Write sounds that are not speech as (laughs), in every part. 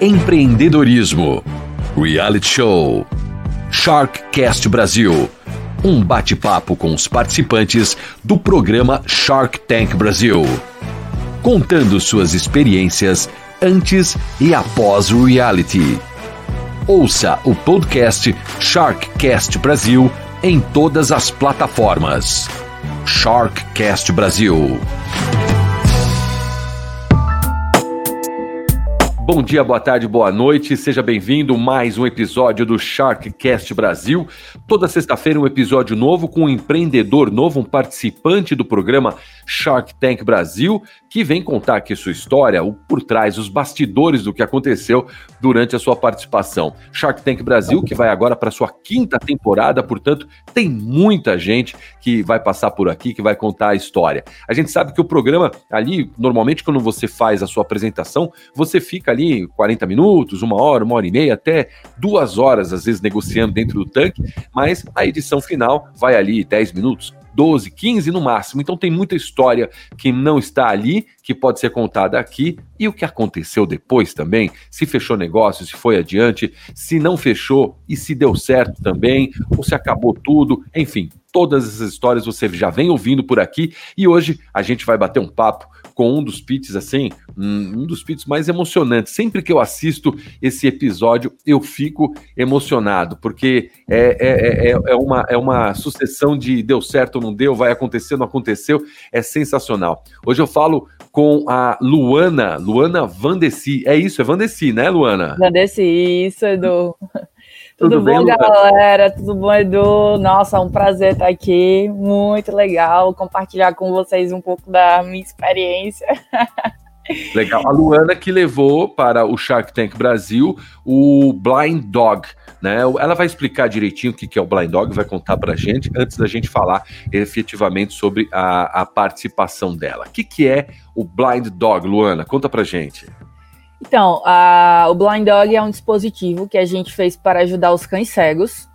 empreendedorismo, reality show, Sharkcast Brasil. Um bate-papo com os participantes do programa Shark Tank Brasil, contando suas experiências antes e após o reality. Ouça o podcast Sharkcast Brasil em todas as plataformas. Sharkcast Brasil. Bom dia, boa tarde, boa noite. Seja bem-vindo mais um episódio do Sharkcast Brasil. Toda sexta-feira um episódio novo com um empreendedor novo, um participante do programa Shark Tank Brasil, que vem contar aqui sua história, o por trás, os bastidores do que aconteceu durante a sua participação. Shark Tank Brasil, que vai agora para sua quinta temporada, portanto, tem muita gente que vai passar por aqui, que vai contar a história. A gente sabe que o programa ali, normalmente quando você faz a sua apresentação, você fica ali 40 minutos, uma hora, uma hora e meia, até duas horas, às vezes negociando dentro do tanque, mas a edição final vai ali 10 minutos, 12, 15 no máximo. Então tem muita história que não está ali, que pode ser contada aqui, e o que aconteceu depois também, se fechou negócio, se foi adiante, se não fechou e se deu certo também, ou se acabou tudo, enfim, todas essas histórias você já vem ouvindo por aqui e hoje a gente vai bater um papo com um dos pits, assim, um dos pits mais emocionantes. Sempre que eu assisto esse episódio, eu fico emocionado, porque é, é, é, é, uma, é uma sucessão de deu certo ou não deu, vai acontecer, não aconteceu, é sensacional. Hoje eu falo com a Luana, Luana Vandeci. É isso, é Vandeci, né, Luana? Vandeci, isso, Edu. (laughs) Tudo, Tudo bom, galera? Tudo bom, Edu? Nossa, um prazer estar aqui. Muito legal compartilhar com vocês um pouco da minha experiência. (laughs) Legal. A Luana que levou para o Shark Tank Brasil o Blind Dog, né? Ela vai explicar direitinho o que é o Blind Dog, vai contar para a gente, antes da gente falar efetivamente sobre a, a participação dela. O que, que é o Blind Dog, Luana? Conta para gente. Então, a, o Blind Dog é um dispositivo que a gente fez para ajudar os cães cegos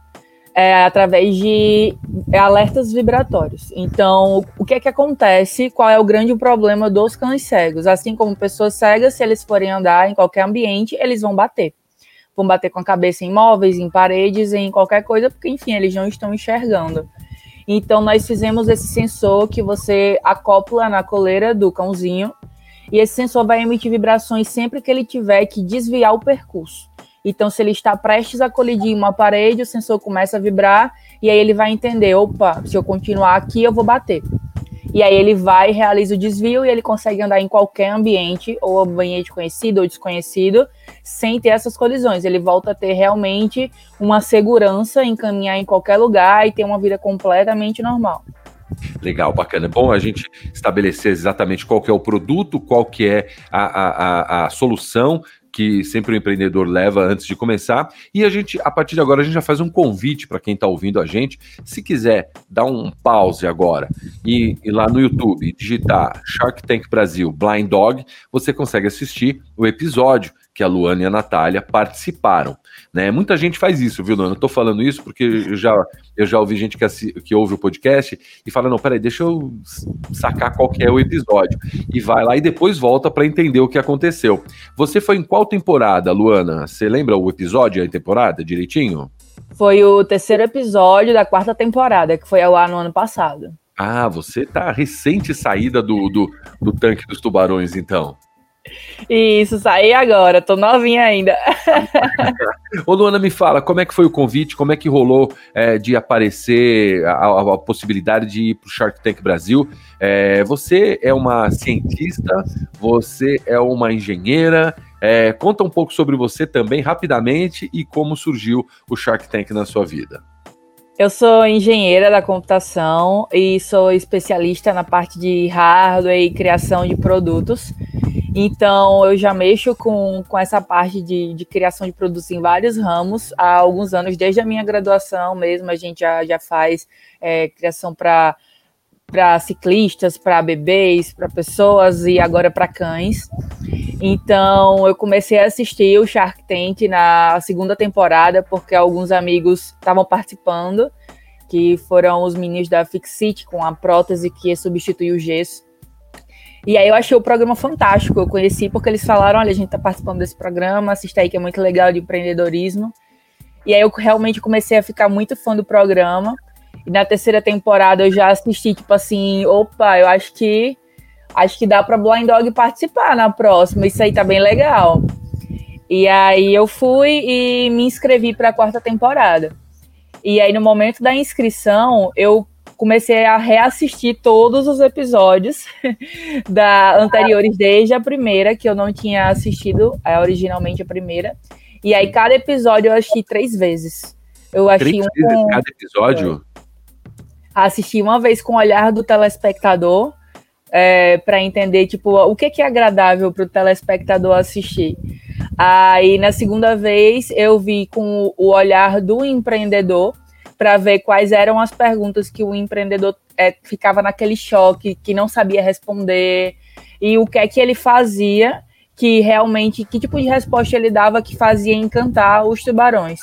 é, através de alertas vibratórios. Então, o que é que acontece? Qual é o grande problema dos cães cegos? Assim como pessoas cegas, se eles forem andar em qualquer ambiente, eles vão bater. Vão bater com a cabeça em móveis, em paredes, em qualquer coisa, porque, enfim, eles não estão enxergando. Então, nós fizemos esse sensor que você acopla na coleira do cãozinho e esse sensor vai emitir vibrações sempre que ele tiver que desviar o percurso. Então, se ele está prestes a colidir em uma parede, o sensor começa a vibrar e aí ele vai entender: opa, se eu continuar aqui, eu vou bater. E aí ele vai, realiza o desvio e ele consegue andar em qualquer ambiente, ou ambiente conhecido ou desconhecido, sem ter essas colisões. Ele volta a ter realmente uma segurança em caminhar em qualquer lugar e ter uma vida completamente normal. Legal, bacana. É bom a gente estabelecer exatamente qual que é o produto, qual que é a, a, a, solução que sempre o empreendedor leva antes de começar. E a gente, a partir de agora, a gente já faz um convite para quem está ouvindo a gente. Se quiser dar um pause agora e ir lá no YouTube, digitar Shark Tank Brasil Blind Dog, você consegue assistir o episódio que a Luana e a Natália participaram. Né? Muita gente faz isso, viu, Luana? Eu tô falando isso porque eu já, eu já ouvi gente que, que ouve o podcast e fala: não, peraí, deixa eu sacar qual que é o episódio. E vai lá e depois volta para entender o que aconteceu. Você foi em qual temporada, Luana? Você lembra o episódio e a temporada direitinho? Foi o terceiro episódio da quarta temporada, que foi ao ar no ano passado. Ah, você tá recente saída do, do, do tanque dos tubarões, então. Isso, saí agora, tô novinha ainda. (laughs) Ô Luana, me fala, como é que foi o convite, como é que rolou é, de aparecer a, a, a, possibilidade de ir para o Shark Tank Brasil? É, você é uma cientista, você é uma engenheira, é, conta um pouco sobre você também, rapidamente, e como surgiu o Shark Tank na sua vida. Eu sou engenheira da computação e sou especialista na parte de hardware e criação de produtos. Então, eu já mexo com, com essa parte de, de criação de produtos em vários ramos há alguns anos, desde a minha graduação mesmo, a gente já, já faz é, criação para para ciclistas, para bebês, para pessoas e agora para cães. Então, eu comecei a assistir o Shark Tank na segunda temporada porque alguns amigos estavam participando, que foram os meninos da Fixit com a prótese que substituiu o gesso. E aí eu achei o programa fantástico. Eu conheci porque eles falaram: olha, a gente tá participando desse programa, assista aí que é muito legal de empreendedorismo. E aí eu realmente comecei a ficar muito fã do programa. E na terceira temporada eu já assisti, tipo assim, opa, eu acho que acho que dá para Blind Dog participar na próxima. Isso aí tá bem legal. E aí eu fui e me inscrevi para a quarta temporada. E aí no momento da inscrição, eu comecei a reassistir todos os episódios (laughs) da anteriores desde a primeira, que eu não tinha assistido, é, originalmente a primeira. E aí cada episódio eu assisti três vezes. Eu achei três um vezes cada episódio? Assisti uma vez com o olhar do telespectador, é, para entender tipo o que, que é agradável para o telespectador assistir. Aí na segunda vez eu vi com o olhar do empreendedor para ver quais eram as perguntas que o empreendedor é, ficava naquele choque, que não sabia responder, e o que é que ele fazia, que realmente, que tipo de resposta ele dava que fazia encantar os tubarões.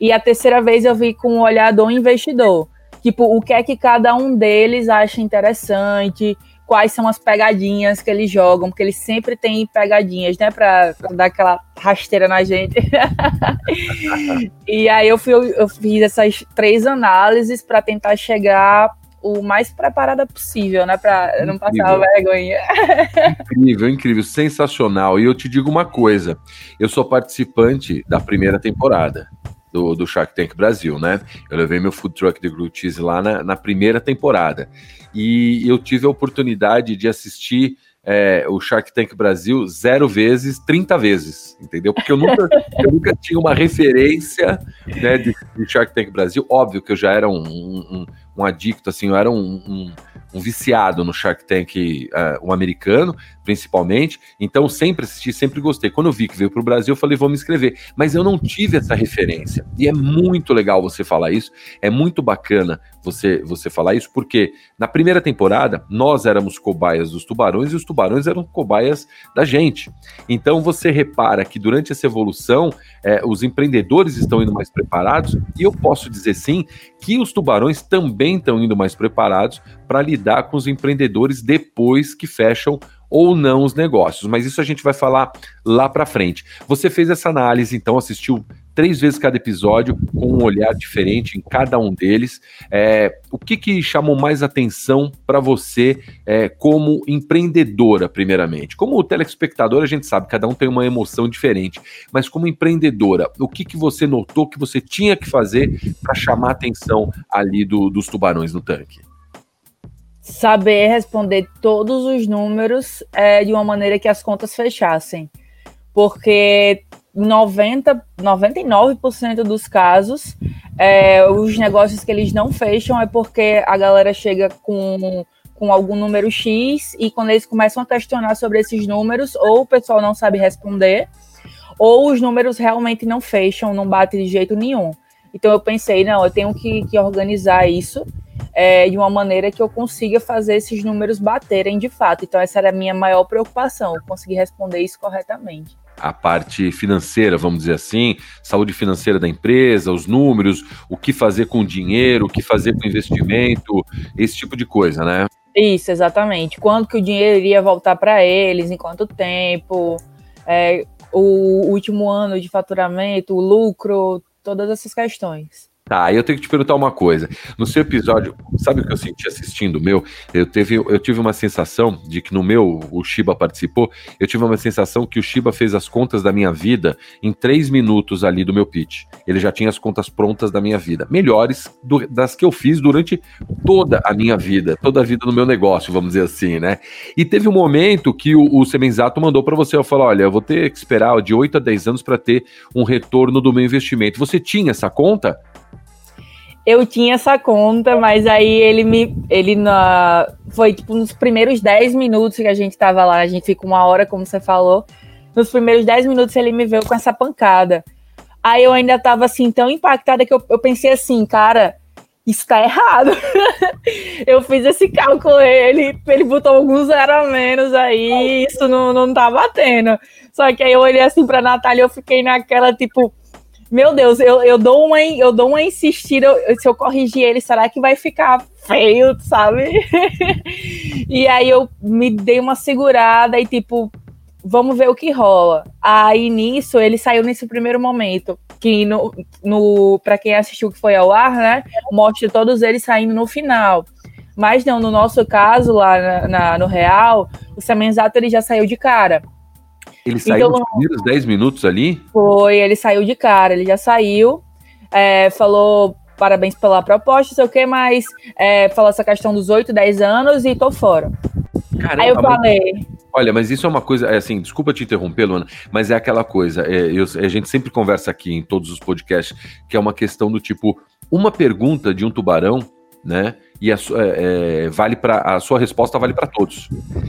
E a terceira vez eu vi com o olhar do investidor, tipo, o que é que cada um deles acha interessante, quais são as pegadinhas que eles jogam, porque eles sempre têm pegadinhas, né, pra, pra dar aquela rasteira na gente. (laughs) e aí eu, fui, eu fiz essas três análises para tentar chegar o mais preparada possível, né, para não passar vergonha. (laughs) incrível, incrível, sensacional. E eu te digo uma coisa, eu sou participante da primeira temporada do, do Shark Tank Brasil, né? Eu levei meu food truck de Blue Cheese lá na, na primeira temporada. E eu tive a oportunidade de assistir é, o Shark Tank Brasil zero vezes, 30 vezes, entendeu? Porque eu nunca, (laughs) eu nunca tinha uma referência né, de, de, Shark Tank Brasil. Óbvio que eu já era um, um, um adicto, assim, eu era um, um, um viciado no Shark Tank, uh, um americano, principalmente. Então, sempre assisti, sempre gostei. Quando eu vi que veio para o Brasil, eu falei, vou me inscrever. Mas eu não tive essa referência. E é muito legal você falar isso, é muito bacana você, você falar isso, porque na primeira temporada, nós éramos cobaias dos tubarões e os tubarões eram cobaias da gente. Então, você repara que durante essa evolução, é, os empreendedores estão indo mais preparados, e eu posso dizer sim que os tubarões também estão indo mais preparados para lidar com os empreendedores depois que fecham ou não os negócios, mas isso a gente vai falar lá para frente. Você fez essa análise, então assistiu três vezes cada episódio com um olhar diferente em cada um deles. É, o que, que chamou mais atenção para você é, como empreendedora, primeiramente? Como telespectador, a gente sabe, cada um tem uma emoção diferente, mas como empreendedora, o que, que você notou que você tinha que fazer para chamar a atenção ali do, dos tubarões no tanque? Saber responder todos os números é, de uma maneira que as contas fechassem. Porque 90, 99% dos casos, é, os negócios que eles não fecham é porque a galera chega com, com algum número X e quando eles começam a questionar sobre esses números, ou o pessoal não sabe responder, ou os números realmente não fecham, não bate de jeito nenhum. Então eu pensei, não, eu tenho que, que organizar isso é, de uma maneira que eu consiga fazer esses números baterem de fato. Então, essa era a minha maior preocupação, conseguir responder isso corretamente. A parte financeira, vamos dizer assim, saúde financeira da empresa, os números, o que fazer com o dinheiro, o que fazer com o investimento, esse tipo de coisa, né? Isso, exatamente. Quando que o dinheiro iria voltar para eles, em quanto tempo, é, o último ano de faturamento, o lucro, todas essas questões. Tá, eu tenho que te perguntar uma coisa. No seu episódio, sabe o que eu senti assistindo o meu? Eu, teve, eu tive uma sensação de que no meu o Shiba participou. Eu tive uma sensação que o Shiba fez as contas da minha vida em três minutos ali do meu pitch. Ele já tinha as contas prontas da minha vida, melhores do, das que eu fiz durante toda a minha vida, toda a vida do meu negócio, vamos dizer assim, né? E teve um momento que o, o Semenzato mandou para você, eu falou, olha, eu vou ter que esperar de 8 a 10 anos para ter um retorno do meu investimento. Você tinha essa conta? Eu tinha essa conta, mas aí ele me. Ele na, foi tipo nos primeiros 10 minutos que a gente tava lá, a gente fica uma hora, como você falou. Nos primeiros 10 minutos ele me veio com essa pancada. Aí eu ainda tava assim, tão impactada que eu, eu pensei assim, cara, isso tá errado. (laughs) eu fiz esse cálculo, ele, ele botou alguns zero a menos aí, isso não, não tá batendo. Só que aí eu olhei assim pra Natália e eu fiquei naquela, tipo, meu Deus, eu, eu, dou uma, eu dou uma insistida, se eu corrigir ele, será que vai ficar feio, sabe? (laughs) e aí eu me dei uma segurada e tipo, vamos ver o que rola. Aí nisso, ele saiu nesse primeiro momento, que no, no para quem assistiu que foi ao ar, né, mostra todos eles saindo no final. Mas não, no nosso caso, lá na, na no Real, o Semenzato ele já saiu de cara. Ele saiu então, nos primeiros 10 minutos ali? Foi, ele saiu de cara, ele já saiu, é, falou parabéns pela proposta, sei o que, mas é, falou essa questão dos 8, 10 anos e tô fora. Caramba, Aí eu falei. Olha, mas isso é uma coisa, é assim, desculpa te interromper, Luana, mas é aquela coisa, é, eu, a gente sempre conversa aqui em todos os podcasts, que é uma questão do tipo, uma pergunta de um tubarão, né? e a, é, é, vale para a sua resposta vale para todos.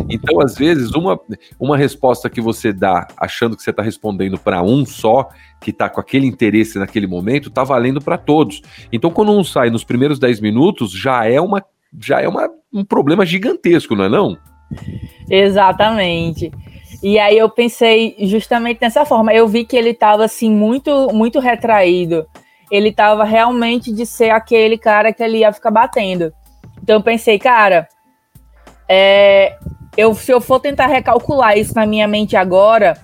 Então, às vezes, uma, uma resposta que você dá achando que você está respondendo para um só, que está com aquele interesse naquele momento, está valendo para todos. Então, quando um sai nos primeiros 10 minutos, já é uma já é uma, um problema gigantesco, não é não? Exatamente. E aí eu pensei justamente nessa forma. Eu vi que ele estava assim muito muito retraído ele tava realmente de ser aquele cara que ele ia ficar batendo. Então eu pensei, cara, é, eu, se eu for tentar recalcular isso na minha mente agora,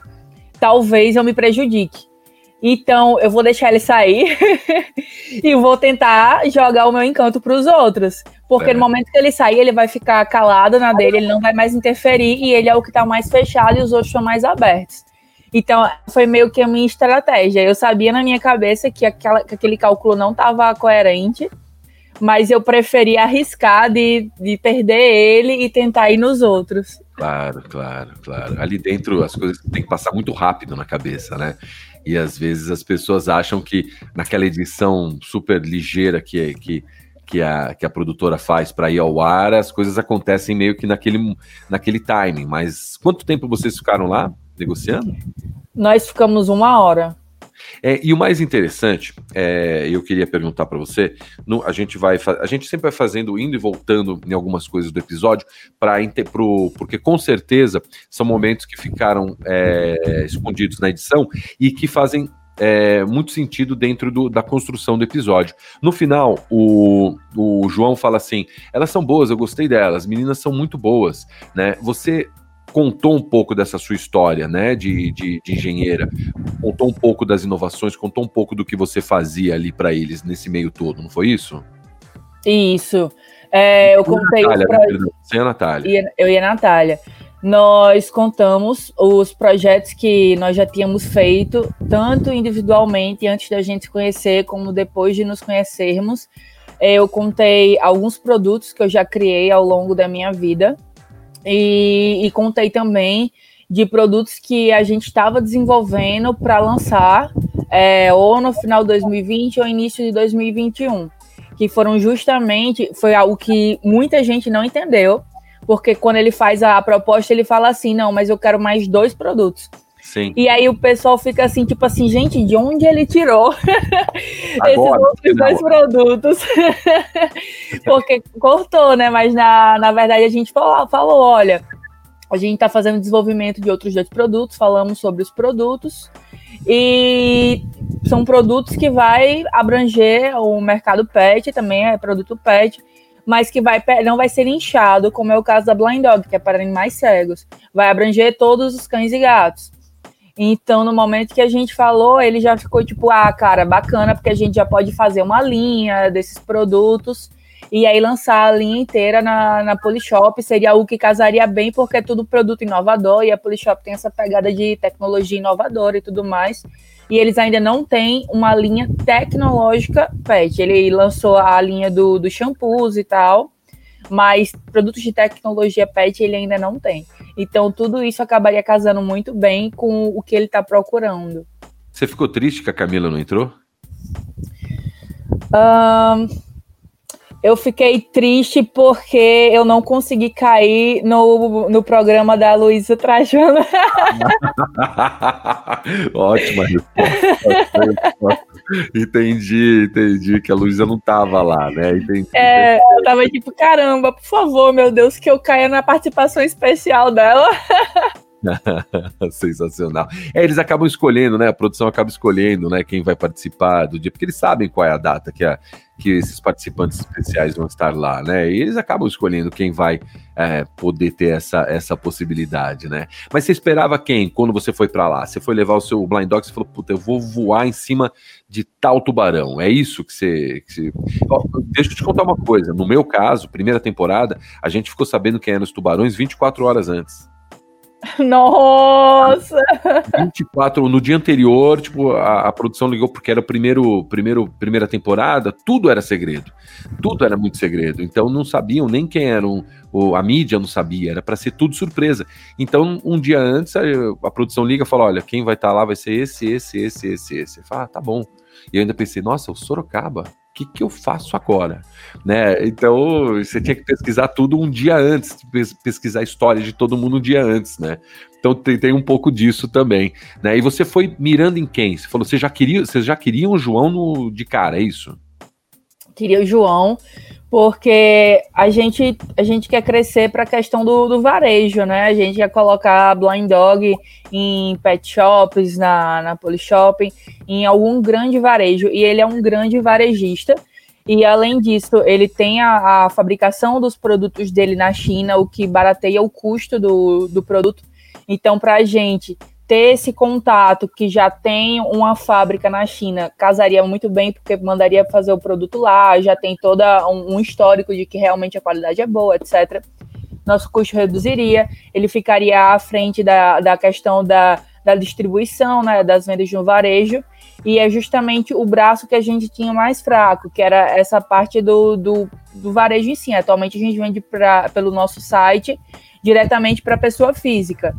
talvez eu me prejudique. Então eu vou deixar ele sair (laughs) e vou tentar jogar o meu encanto para os outros. Porque é. no momento que ele sair, ele vai ficar calado na dele, ele não vai mais interferir e ele é o que está mais fechado e os outros estão mais abertos. Então, foi meio que a minha estratégia. Eu sabia na minha cabeça que, aquela, que aquele cálculo não estava coerente, mas eu preferi arriscar de, de perder ele e tentar ir nos outros. Claro, claro, claro. Ali dentro as coisas têm que passar muito rápido na cabeça, né? E às vezes as pessoas acham que naquela edição super ligeira que, que, que, a, que a produtora faz para ir ao ar, as coisas acontecem meio que naquele, naquele timing. Mas quanto tempo vocês ficaram lá? Negociando? Nós ficamos uma hora. É, e o mais interessante, é, eu queria perguntar para você, no, a gente vai, a gente sempre vai fazendo, indo e voltando em algumas coisas do episódio, para porque com certeza são momentos que ficaram é, escondidos na edição e que fazem é, muito sentido dentro do, da construção do episódio. No final, o, o João fala assim: elas são boas, eu gostei delas, meninas são muito boas, né? Você contou um pouco dessa sua história, né, de, de, de, engenheira, contou um pouco das inovações, contou um pouco do que você fazia ali para eles nesse meio todo, não foi isso? Isso. É, eu contei. Natália. Né, Você e a Natália. Eu e a Natália. Nós contamos os projetos que nós já tínhamos feito, tanto individualmente antes da gente se conhecer, como depois de nos conhecermos. Eu contei alguns produtos que eu já criei ao longo da minha vida e, e contei também de produtos que a gente estava desenvolvendo para lançar é, ou no final de 2020 ou início de 2021, que foram justamente foi algo que muita gente não entendeu, porque quando ele faz a proposta ele fala assim, não, mas eu quero mais dois produtos. Sim. E aí o pessoal fica assim, tipo assim, gente, de onde ele tirou (laughs) esses outros dois produtos? (laughs) Porque cortou, né? Mas na, na verdade a gente falou, falou, olha, a gente está fazendo desenvolvimento de outros dois produtos, falamos sobre os produtos e são produtos que vai abranger o mercado pet, também é produto pet, mas que vai, não vai ser inchado, como é o caso da Blind Dog, que é para animais cegos. Vai abranger todos os cães e gatos. Então, no momento que a gente falou, ele já ficou tipo, ah, cara, bacana, porque a gente já pode fazer uma linha desses produtos e aí lançar a linha inteira na, na Polishop. Seria algo que casaria bem, porque é tudo produto inovador e a Polishop tem essa pegada de tecnologia inovadora e tudo mais. E eles ainda não têm uma linha tecnológica pet. Ele lançou a linha do, do shampoos e tal, mas produtos de tecnologia pet ele ainda não tem. Então, tudo isso acabaria casando muito bem com o que ele está procurando. Você ficou triste que a Camila não entrou? Um, eu fiquei triste porque eu não consegui cair no, no programa da Luísa Trajana. (laughs) Ótima resposta. Entendi, entendi que a Luísa não tava lá, né? Entendi. É, eu tava tipo, caramba, por favor, meu Deus, que eu caia na participação especial dela. (laughs) (laughs) Sensacional. É, eles acabam escolhendo, né? A produção acaba escolhendo, né? Quem vai participar do dia, porque eles sabem qual é a data que, a, que esses participantes especiais vão estar lá, né? E eles acabam escolhendo quem vai é, poder ter essa, essa possibilidade, né? Mas você esperava quem quando você foi para lá? Você foi levar o seu blind dog, você falou, puta, eu vou voar em cima de tal tubarão. É isso que você. Que você... Ó, deixa eu te contar uma coisa. No meu caso, primeira temporada, a gente ficou sabendo quem eram os tubarões 24 horas antes. (laughs) Nossa! 24, no dia anterior, tipo, a, a, produção ligou porque era o primeiro, primeiro, primeira temporada, tudo era segredo. Tudo era muito segredo. Então não sabiam nem quem eram, o, a mídia não sabia, era para ser tudo surpresa. Então, um dia antes, a, a produção liga e fala: olha, quem vai estar tá lá vai ser esse, esse, esse, esse, esse. Fala, ah, tá bom. E eu ainda pensei, nossa, o Sorocaba o que, que eu faço agora? Né? Então, você tinha que pesquisar tudo um dia antes, pesquisar a história de todo mundo um dia antes, né? Então tem, tem um pouco disso também, né? E você foi mirando em quem? Você falou, você já queria, vocês já queriam o João no, de cara, é isso? Queria o João, porque a gente, a gente quer crescer para a questão do, do, varejo, né? A gente quer colocar Blind Dog em pet shops, na, na Polyshopping, em algum grande varejo. E ele é um grande varejista. E além disso, ele tem a, a fabricação dos produtos dele na China, o que barateia o custo do, do produto. Então, para a gente ter esse contato que já tem uma fábrica na China casaria muito bem, porque mandaria fazer o produto lá, já tem todo um, um histórico de que realmente a qualidade é boa, etc. Nosso custo reduziria, ele ficaria à frente da, da questão da, da distribuição, né, das vendas no varejo, e é justamente o braço que a gente tinha mais fraco, que era essa parte do, do, do varejo em si. Atualmente a gente vende pra, pelo nosso site diretamente para pessoa física.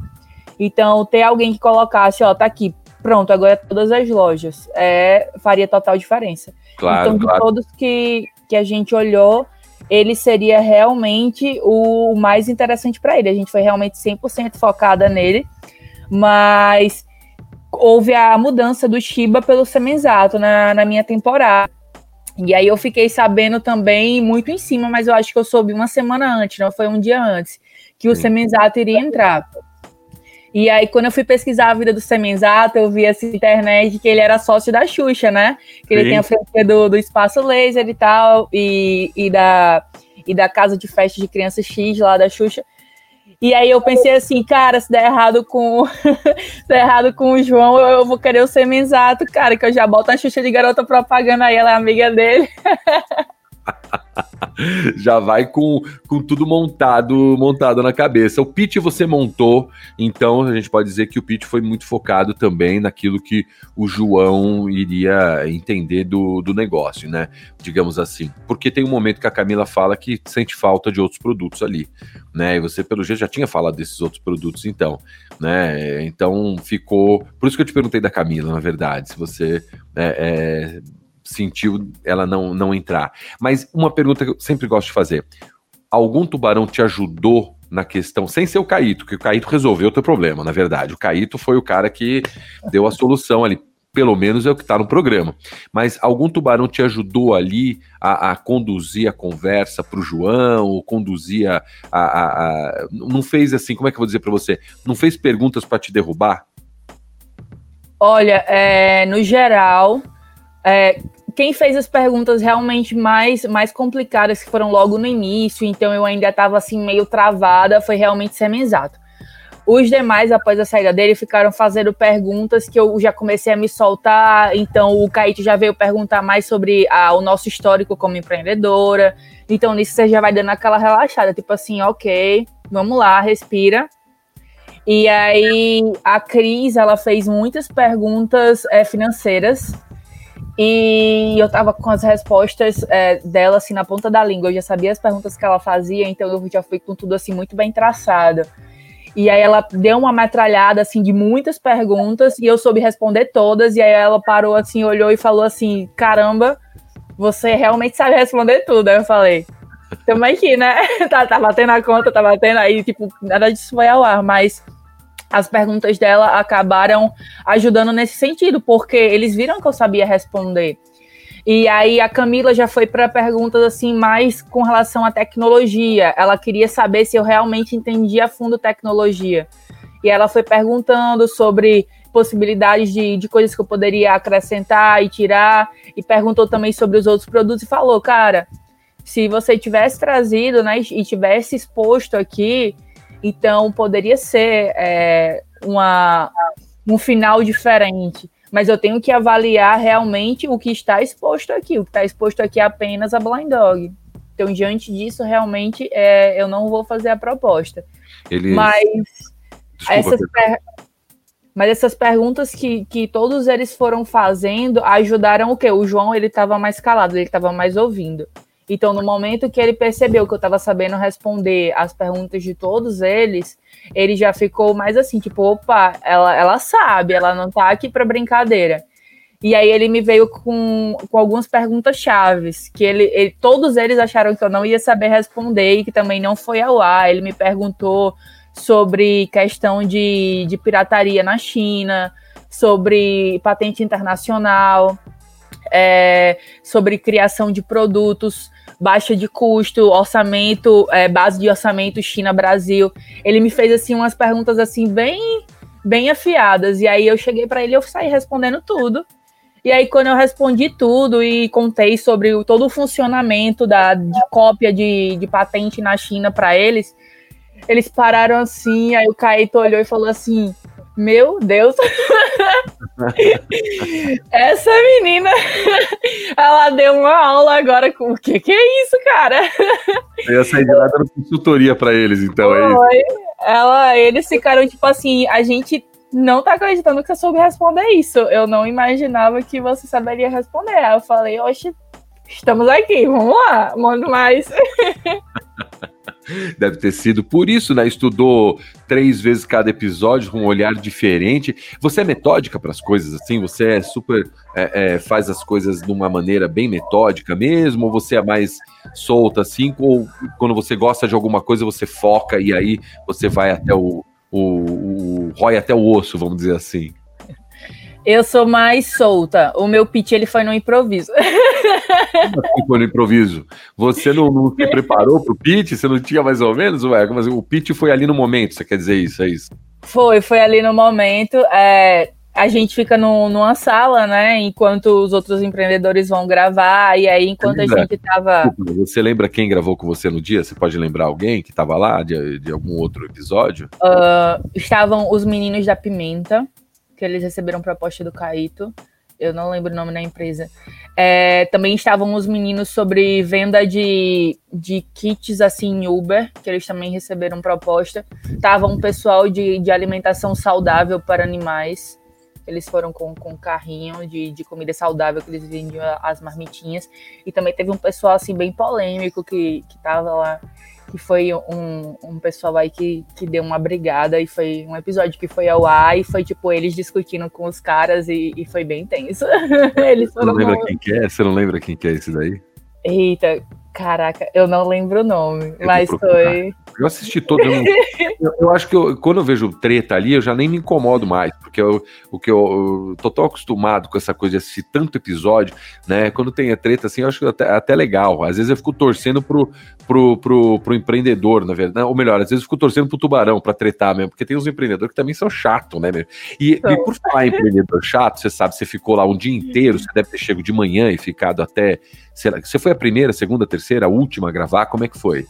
Então, ter alguém que colocasse, ó, tá aqui, pronto, agora todas as lojas, é, faria total diferença. Claro, então, de claro. todos que, que a gente olhou, ele seria realmente o mais interessante para ele. A gente foi realmente 100% focada nele, mas houve a mudança do Shiba pelo Semenzato na, na minha temporada. E aí eu fiquei sabendo também muito em cima, mas eu acho que eu soube uma semana antes, não foi um dia antes, que o Semenzato iria entrar. E aí, quando eu fui pesquisar a vida do Semenzato, eu vi essa internet que ele era sócio da Xuxa, né? Que ele Sim. tem a franquia do, do Espaço Laser e tal, e, e, da, e da Casa de Festa de Criança X lá da Xuxa. E aí eu pensei assim, cara, se der errado com (laughs) se der errado com o João, eu, eu vou querer o Semenzato, cara, que eu já boto a Xuxa de garota propaganda aí, ela é amiga dele. (laughs) (laughs) já vai com, com tudo montado montado na cabeça. O pitch você montou, então a gente pode dizer que o pitch foi muito focado também naquilo que o João iria entender do, do negócio, né? Digamos assim. Porque tem um momento que a Camila fala que sente falta de outros produtos ali, né? E você, pelo jeito, já tinha falado desses outros produtos, então, né? Então ficou. Por isso que eu te perguntei da Camila, na verdade, se você. É, é sentiu ela não, não entrar. Mas uma pergunta que eu sempre gosto de fazer: algum tubarão te ajudou na questão, sem ser o Caíto, que o Caíto resolveu o teu problema, na verdade. O Caíto foi o cara que deu a solução ali. Pelo menos é o que está no programa. Mas algum tubarão te ajudou ali a, a conduzir a conversa para o João, ou conduzir a, a, a, Não fez assim, como é que eu vou dizer para você? Não fez perguntas para te derrubar? Olha, é, no geral, é, quem fez as perguntas realmente mais, mais complicadas, que foram logo no início, então eu ainda estava assim meio travada, foi realmente Semenzato. Os demais, após a saída dele, ficaram fazendo perguntas que eu já comecei a me soltar. Então, o Kaique já veio perguntar mais sobre o nosso histórico como empreendedora. Então, nisso você já vai dando aquela relaxada, tipo assim, ok, vamos lá, respira. E aí, a Cris, ela fez muitas perguntas é, financeiras e eu tava com as respostas é, dela assim na ponta da língua. Eu já sabia as perguntas que ela fazia, então eu já fui com tudo assim muito bem traçado. E aí ela deu uma metralhada assim de muitas perguntas e eu soube responder todas. E aí ela parou assim, olhou e falou assim: "Caramba, você realmente sabe responder tudo". Aí eu falei: "Tamo aqui, né? (laughs) tá, tá batendo a conta, tá batendo aí, tipo, nada disso foi ao ar, mas as perguntas dela acabaram ajudando nesse sentido, porque eles viram que eu sabia responder. E aí a Camila já foi para perguntas assim mais com relação à tecnologia. Ela queria saber se eu realmente entendia a fundo tecnologia. E ela foi perguntando sobre possibilidades de, de coisas que eu poderia acrescentar e tirar, e perguntou também sobre os outros produtos e falou, cara, se você tivesse trazido né, e tivesse exposto aqui, então poderia ser é, uma, um final diferente. Mas eu tenho que avaliar realmente o que está exposto aqui. O que está exposto aqui é apenas a Blind Dog. Então, diante disso, realmente, é, eu não vou fazer a proposta. Eles... Mas Desculpa, essas, per... Mas essas perguntas que, que todos eles foram fazendo ajudaram o quê? O João, ele estava mais calado, ele estava mais ouvindo. Então, no momento que ele percebeu que eu estava sabendo responder as perguntas de todos eles, ele já ficou mais assim, tipo, opa, ela, ela sabe, ela não tá aqui para brincadeira. E aí ele me veio com, com algumas perguntas chaves, que ele, ele, todos eles acharam que eu não ia saber responder e que também não foi ao ar. Ele me perguntou sobre questão de, de pirataria na China, sobre patente internacional, é, sobre criação de produtos baixa de custo, orçamento, é, base de orçamento China-Brasil. Ele me fez assim umas perguntas assim bem bem afiadas e aí eu cheguei para ele eu saí respondendo tudo. E aí quando eu respondi tudo e contei sobre o, todo o funcionamento da de cópia de, de patente na China para eles, eles pararam assim, aí o Caíto olhou e falou assim: meu Deus. (laughs) Essa menina, ela deu uma aula agora com o que que é isso, cara? Eu sair de lá dando consultoria para eles, então Foi. é isso. Ela, eles ficaram tipo assim, a gente não tá acreditando que você soube responder isso. Eu não imaginava que você saberia responder. Aí eu falei, oxe, estamos aqui, vamos lá, manda mais. (laughs) Deve ter sido por isso, né? Estudou três vezes cada episódio com um olhar diferente. Você é metódica para as coisas assim? Você é super. É, é, faz as coisas de uma maneira bem metódica mesmo? Ou você é mais solta assim? Ou quando você gosta de alguma coisa, você foca e aí você vai até o. o, o rói até o osso, vamos dizer assim? Eu sou mais solta. O meu pitch ele foi no improviso. (laughs) Assim foi no improviso. Você não, não se preparou para o pitch? Você não tinha mais ou menos? Ué, mas o pitch foi ali no momento, você quer dizer isso? É isso? Foi, foi ali no momento. É, a gente fica no, numa sala, né? Enquanto os outros empreendedores vão gravar, e aí, enquanto a gente tava. Você lembra quem gravou com você no dia? Você pode lembrar alguém que estava lá de, de algum outro episódio? Uh, estavam os meninos da Pimenta que eles receberam proposta do Caíto. Eu não lembro o nome da empresa. É, também estavam os meninos sobre venda de, de kits assim Uber, que eles também receberam proposta. Tava um pessoal de, de alimentação saudável para animais. Eles foram com, com um carrinho de, de comida saudável que eles vendiam as marmitinhas. E também teve um pessoal assim bem polêmico que, que tava lá que foi um, um pessoal aí que, que deu uma brigada e foi um episódio que foi ao ar e foi tipo eles discutindo com os caras e, e foi bem tenso. (laughs) eles Você não lembra quem que é? Você não lembra quem que é esse daí? Eita, Caraca, eu não lembro o nome, eu mas foi. Eu assisti todo. (laughs) Eu, eu, acho que eu, quando eu vejo treta ali, eu já nem me incomodo mais, porque eu, o que eu, eu tô tão acostumado com essa coisa de assistir tanto episódio, né? Quando tem a treta assim, eu acho até, até legal. Às vezes eu fico torcendo pro, pro, pro, pro empreendedor, na verdade. Ou melhor, às vezes eu fico torcendo pro tubarão pra tretar mesmo, porque tem uns empreendedores que também são chatos, né? E, e por falar em empreendedor chato, você sabe, você ficou lá um dia inteiro, você deve ter chegado de manhã e ficado até. Será, você foi a primeira, segunda, terceira? terceira, última a gravar? Como é que foi?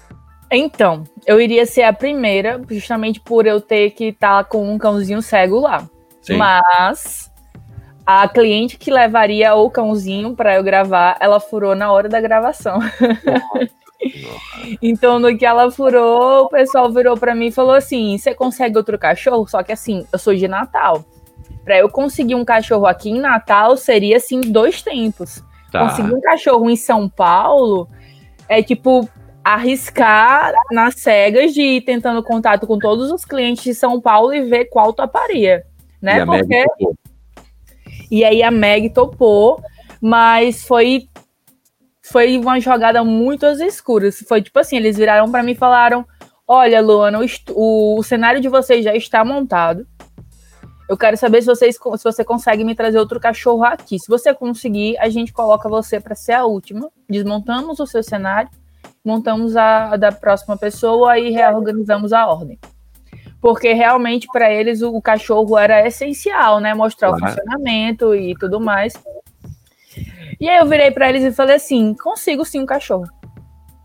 Então, eu iria ser a primeira, justamente por eu ter que estar tá com um cãozinho cego lá. Sim. Mas a cliente que levaria o cãozinho para eu gravar, ela furou na hora da gravação. (laughs) então, no que ela furou, o pessoal virou para mim e falou assim: "Você consegue outro cachorro?" Só que assim, eu sou de Natal. Para eu conseguir um cachorro aqui em Natal seria assim dois tempos. Tá. Conseguir um cachorro em São Paulo é tipo arriscar nas cegas de ir tentando contato com todos os clientes de São Paulo e ver qual toparia, né? E Porque e aí a Meg topou, mas foi foi uma jogada muito às escuras. Foi tipo assim, eles viraram para mim e falaram: "Olha, Luana, o, o cenário de vocês já está montado. Eu quero saber se, vocês, se você consegue me trazer outro cachorro aqui. Se você conseguir, a gente coloca você para ser a última. Desmontamos o seu cenário, montamos a, a da próxima pessoa e reorganizamos a ordem. porque realmente para eles o, o, cachorro era essencial, né? Mostrar claro. o funcionamento e tudo mais. E aí eu virei para eles e falei assim: consigo sim um cachorro.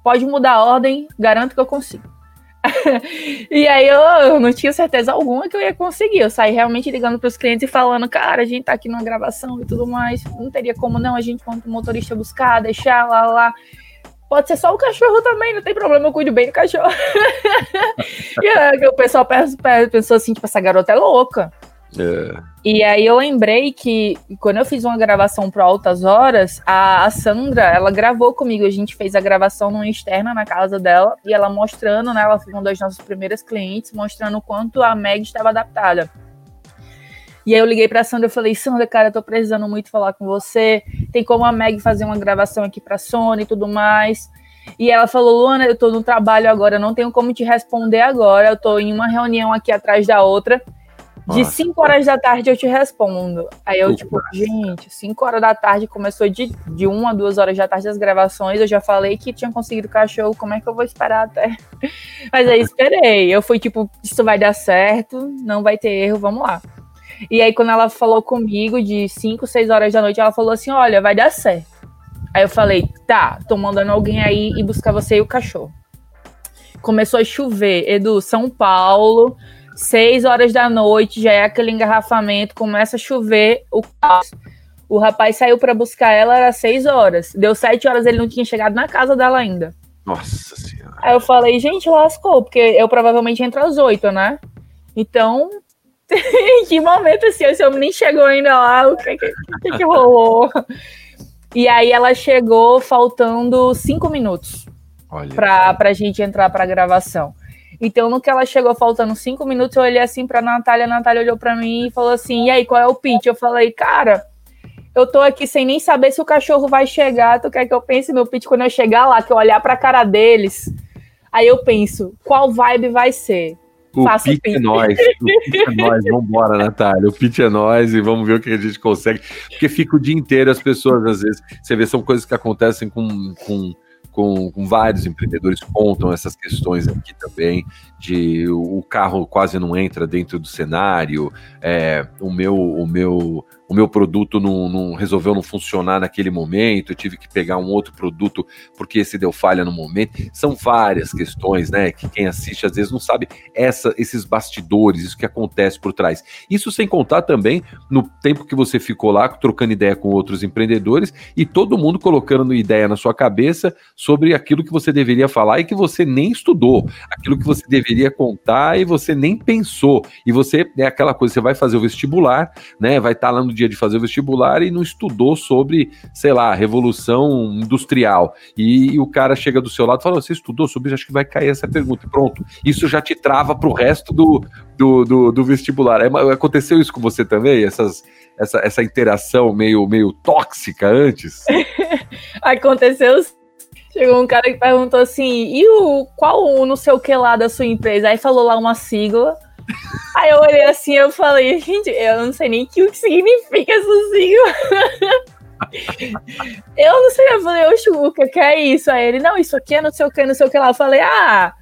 Pode mudar a ordem, garanto que eu consigo. (laughs) e aí eu, eu, não tinha certeza alguma que eu ia conseguir. Eu saí realmente ligando para os clientes e falando, cara, a gente tá aqui numa gravação e tudo mais. Não teria como não, a gente quanto motorista buscar, deixar lá lá. Pode ser só o cachorro também, não tem problema, eu cuido bem do cachorro. (laughs) e aí, o pessoal pensou assim, tipo, essa garota é louca. É. E aí eu lembrei que quando eu fiz uma gravação para Altas Horas, a, Sandra, ela gravou comigo, a gente fez a gravação numa externa na casa dela, e ela mostrando, né, ela foi uma das nossas primeiras clientes, mostrando o quanto a Meg estava adaptada. E aí eu liguei pra Sandra e falei, Sandra, cara, eu tô precisando muito falar com você. Tem como a Meg fazer uma gravação aqui pra Sony e tudo mais. E ela falou, Luana, eu tô no trabalho agora, não tenho como te responder agora. Eu tô em uma reunião aqui atrás da outra. De 5 horas da tarde eu te respondo. Aí eu, tipo, gente, 5 horas da tarde começou de, de 1 a 2 horas da tarde as gravações. Eu já falei que tinha conseguido o cachorro, como é que eu vou esperar até? (laughs) Mas aí esperei. Eu fui, tipo, isso vai dar certo, não vai ter erro, vamos lá. E aí, quando ela falou comigo de 5, 6 horas da noite, ela falou assim: olha, vai dar certo. Aí eu falei, tá, tô mandando alguém aí e buscar você e o cachorro. Começou a chover, Edu, São Paulo, seis horas da noite, já é aquele engarrafamento, começa a chover, o O rapaz saiu para buscar ela, era seis horas. Deu sete horas, ele não tinha chegado na casa dela ainda. Nossa senhora. Aí eu falei, gente, lascou, porque eu provavelmente entro às oito, né? Então, em (laughs) que momento assim, esse homem nem chegou ainda lá, o que que, que, que rolou? E aí ela chegou faltando cinco minutos para a gente entrar para a gravação. Então, no que ela chegou faltando cinco minutos, eu olhei assim pra Natália, a Natália olhou pra mim e falou assim: e aí, qual é o pitch? Eu falei, cara, eu tô aqui sem nem saber se o cachorro vai chegar. Tu quer que eu pense meu pitch quando eu chegar lá, que eu olhar pra cara deles? Aí eu penso, qual vibe vai ser? O Faço pitch é nós, o pitch é nós, (laughs) vambora, Natália. O pitch é nós e vamos ver o que a gente consegue. Porque fica o dia inteiro as pessoas, às vezes, você vê, são coisas que acontecem com, com com, com, vários empreendedores contam essas questões aqui também de o carro quase não entra dentro do cenário, é, o meu o meu o meu produto não, não, resolveu não funcionar naquele momento, eu tive que pegar um outro produto porque esse deu falha no momento. São várias questões, né? Que quem assiste às vezes não sabe essa, esses bastidores, isso que acontece por trás. Isso sem contar também no tempo que você ficou lá trocando ideia com outros empreendedores e todo mundo colocando ideia na sua cabeça sobre aquilo que você deveria falar e que você nem estudou, aquilo que você deveria contar e você nem pensou. E você é aquela coisa, você vai fazer o vestibular, né? Vai estar tá lá no dia de fazer o vestibular e não estudou sobre, sei lá, revolução industrial. E, e o cara chega do seu lado e fala: Você estudou sobre isso? Acho que vai cair essa pergunta. Pronto. Isso já te trava para o resto do, do, do, do vestibular. É, aconteceu isso com você também? Essas, essa, essa interação meio, meio tóxica antes? (laughs) aconteceu Chegou um cara que perguntou assim: e o qual o não sei o que lá da sua empresa? Aí falou lá uma sigla. Aí eu olhei assim eu falei, gente, eu não sei nem o que significa sigla. (laughs) eu não sei, eu falei, oxe, o que é isso? Aí ele, não, isso aqui é não sei o que, não sei o que lá. Eu falei, ah,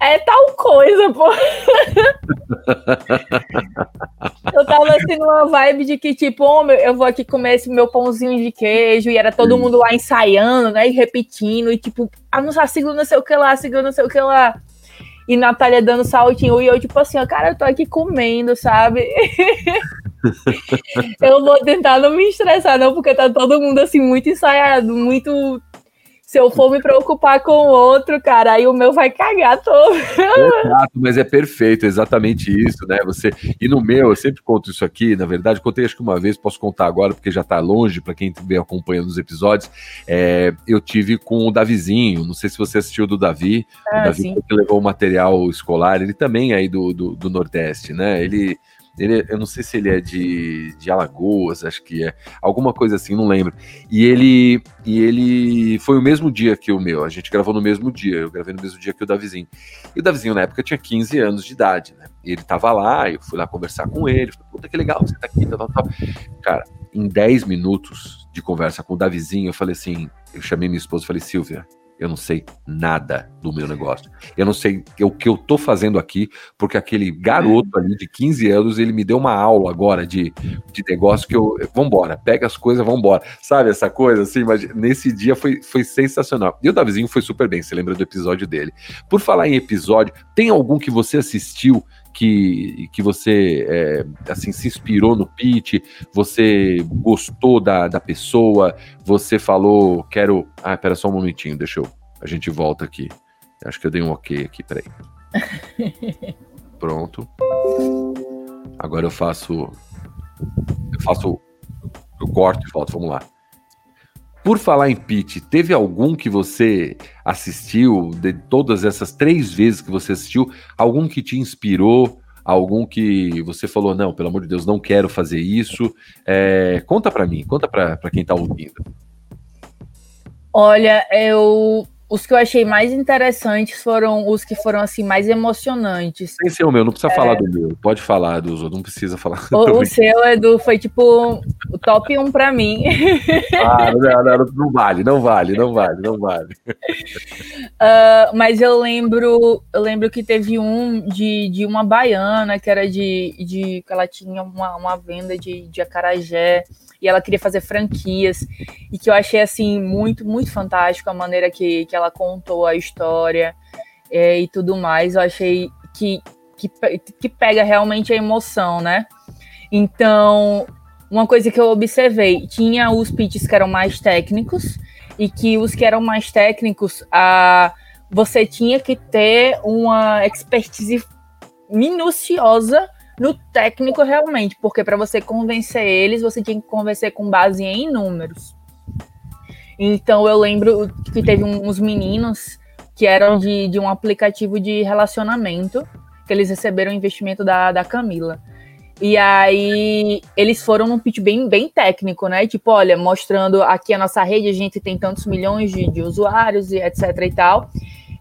é tal coisa, pô. (laughs) eu tava assim numa vibe de que, tipo, oh, eu vou aqui comer esse meu pãozinho de queijo, e era todo mundo lá ensaiando, né? E repetindo, e tipo, ah, não sigla não sei o que lá, sigla não sei o que lá e Natália dando saltinho, e eu, tipo assim, ó, cara, eu tô aqui comendo, sabe? (laughs) eu vou tentar não me estressar, não, porque tá todo mundo assim, muito ensaiado, muito. Se eu for me preocupar com o outro, cara, aí o meu vai cagar todo. Exato, mas é perfeito, exatamente isso, né? Você e no meu, eu sempre conto isso aqui, na verdade, contei acho que uma vez, posso contar agora porque já tá longe para quem vem acompanhando os episódios. É, eu tive com o Davizinho, não sei se você assistiu do Davi, ah, o Davi que levou o material escolar, ele também é aí do, do, do Nordeste, né? Ele ele, eu não sei se ele é de, de Alagoas, acho que é. Alguma coisa assim, não lembro. E ele, e ele foi o mesmo dia que o meu. A gente gravou no mesmo dia. Eu gravei no mesmo dia que o Davizinho. E o Davizinho, na época, tinha 15 anos de idade, né? Ele tava lá, eu fui lá conversar com ele. Falei, puta que legal, você tá aqui, tal, tal, tal. Cara, em 10 minutos de conversa com o Davizinho, eu falei assim: eu chamei minha esposa e falei, Silvia, eu não sei nada do meu negócio. Eu não sei o que eu tô fazendo aqui, porque aquele garoto ali de 15 anos, ele me deu uma aula agora de, de negócio que eu. Vambora, pega as coisas, vambora. Sabe essa coisa assim? Mas nesse dia foi, foi sensacional. E o Davizinho foi super bem, você lembra do episódio dele. Por falar em episódio, tem algum que você assistiu que, que você é, assim se inspirou no pitch, você gostou da, da pessoa, você falou, quero. Ah, espera só um momentinho, deixa eu. A gente volta aqui. Acho que eu dei um ok aqui, peraí. (laughs) Pronto. Agora eu faço. Eu faço. Eu corto e volto, vamos lá. Por falar em pitch, teve algum que você assistiu, de todas essas três vezes que você assistiu, algum que te inspirou, algum que você falou, não, pelo amor de Deus, não quero fazer isso? É, conta para mim, conta para quem está ouvindo. Olha, eu os que eu achei mais interessantes foram os que foram assim mais emocionantes. Sem ser o meu, não precisa é... falar do meu. Pode falar dos outros, não precisa falar. O, (laughs) o seu, Edu, foi tipo o top 1 para mim. Ah, não, não, não, vale, não vale, não vale, não vale. Uh, mas eu lembro, eu lembro que teve um de, de uma baiana que era de, de que ela tinha uma, uma venda de, de acarajé e ela queria fazer franquias e que eu achei assim muito muito fantástico a maneira que, que ela contou a história é, e tudo mais eu achei que, que que pega realmente a emoção né então uma coisa que eu observei tinha os pitches que eram mais técnicos e que os que eram mais técnicos a você tinha que ter uma expertise minuciosa no técnico realmente, porque para você convencer eles, você tinha que convencer com base em números. Então eu lembro que teve uns meninos que eram de, de um aplicativo de relacionamento, que eles receberam investimento da, da Camila. E aí eles foram num pitch bem, bem técnico, né? Tipo, olha, mostrando aqui a nossa rede, a gente tem tantos milhões de, de usuários e etc e tal.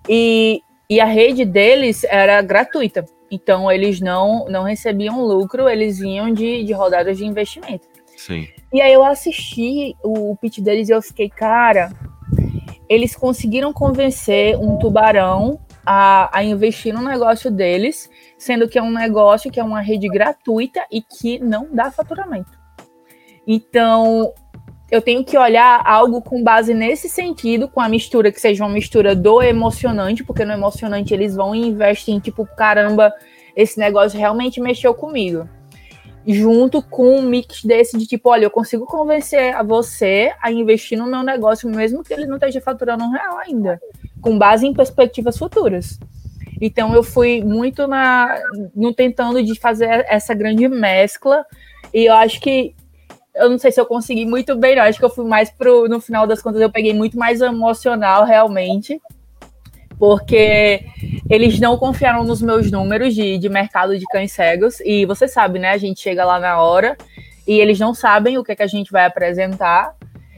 E, e a rede deles era gratuita. Então, eles não, não recebiam lucro, eles vinham de, de rodadas de investimento. Sim. E aí eu assisti o, o pitch deles e eu fiquei, cara, eles conseguiram convencer um tubarão a, a investir no negócio deles, sendo que é um negócio que é uma rede gratuita e que não dá faturamento. Então, eu tenho que olhar algo com base nesse sentido, com a mistura que seja uma mistura do emocionante, porque no emocionante eles vão e investem em tipo, caramba, esse negócio realmente mexeu comigo. Junto com um mix desse de tipo, olha, eu consigo convencer a você a investir no meu negócio, mesmo que ele não esteja faturando um real ainda, com base em perspectivas futuras. Então eu fui muito na no tentando de fazer essa grande mescla e eu acho que eu não sei se eu consegui muito bem, não. Acho que eu fui mais pro. No final das contas, eu peguei muito mais emocional, realmente. Porque eles não confiaram nos meus números de, de mercado de cães cegos. E você sabe, né? A gente chega lá na hora e eles não sabem o que, é que a gente vai apresentar.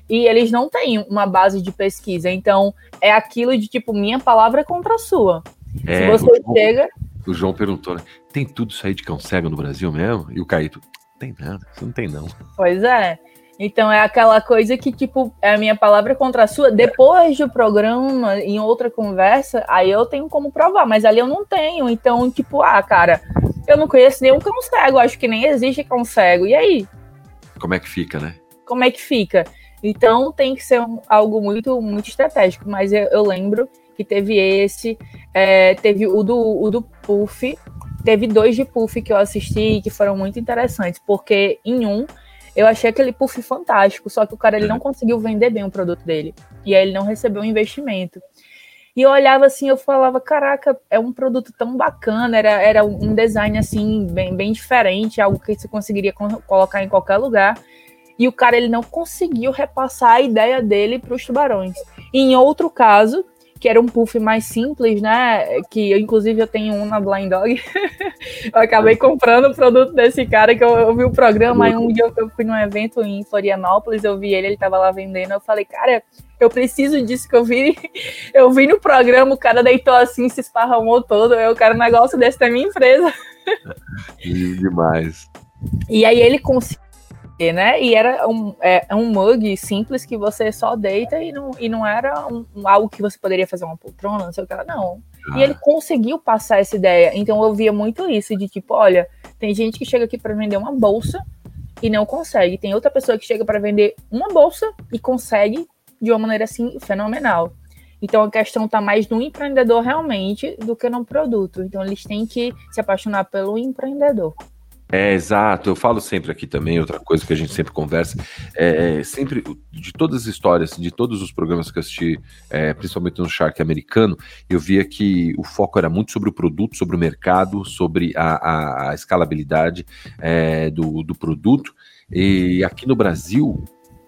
E eles não têm uma base de pesquisa. Então, é aquilo de tipo, minha palavra contra a sua. É, se você o João, chega. O João perguntou, né? Tem tudo isso aí de cão cego no Brasil mesmo? E o Caíto, tem nada, isso não tem não. Pois é. Então é aquela coisa que, tipo, é a minha palavra contra a sua. Depois do programa, em outra conversa, aí eu tenho como provar, mas ali eu não tenho. Então, tipo, ah, cara, eu não conheço nenhum cão cego, acho que nem existe cão cego. E aí? Como é que fica, né? Como é que fica? Então tem que ser um, algo muito, muito estratégico. Mas eu, eu lembro que teve esse, é, teve o do, o do Puff, teve dois de puff que eu assisti que foram muito interessantes, porque em um eu achei aquele puff fantástico, só que o cara ele não conseguiu vender bem o produto dele. E aí ele não recebeu o investimento. E eu olhava assim, eu falava, caraca, é um produto tão bacana, era, era um design assim, bem, bem diferente, algo que você conseguiria colocar em qualquer lugar. E o cara ele não conseguiu repassar a ideia dele para os tubarões. E em outro caso, que era um puff mais simples, né? Que eu, inclusive eu tenho um na Blind Dog. (laughs) eu acabei comprando o produto desse cara que eu, eu vi o programa, aí um dia eu fui num evento em Florianópolis, eu vi ele, ele tava lá vendendo, eu falei, cara, eu preciso disso que eu vi. (laughs) Eu vi no programa, o cara deitou assim, se esparramou todo. Eu quero um negócio desse da minha empresa. (laughs) Demais. E aí ele conseguiu né? E era um, é, um mug simples que você só deita e não, e não era um, um algo que você poderia fazer uma poltrona, não sei o que, não. Ah. E ele conseguiu passar essa ideia. Então eu via muito isso, de tipo, olha, tem gente que chega aqui para vender uma bolsa e não consegue. Tem outra pessoa que chega para vender uma bolsa e consegue de uma maneira assim fenomenal. Então a questão está mais no empreendedor realmente do que no produto. Então eles têm que se apaixonar pelo empreendedor. É, exato. Eu falo sempre aqui também, outra coisa que a gente sempre conversa, é, é sempre, de todas as histórias, de todos os programas que eu assisti, é, principalmente no Shark americano, eu via que o foco era muito sobre o produto, sobre o mercado, sobre a, a, a escalabilidade é, do, do produto. E aqui no Brasil,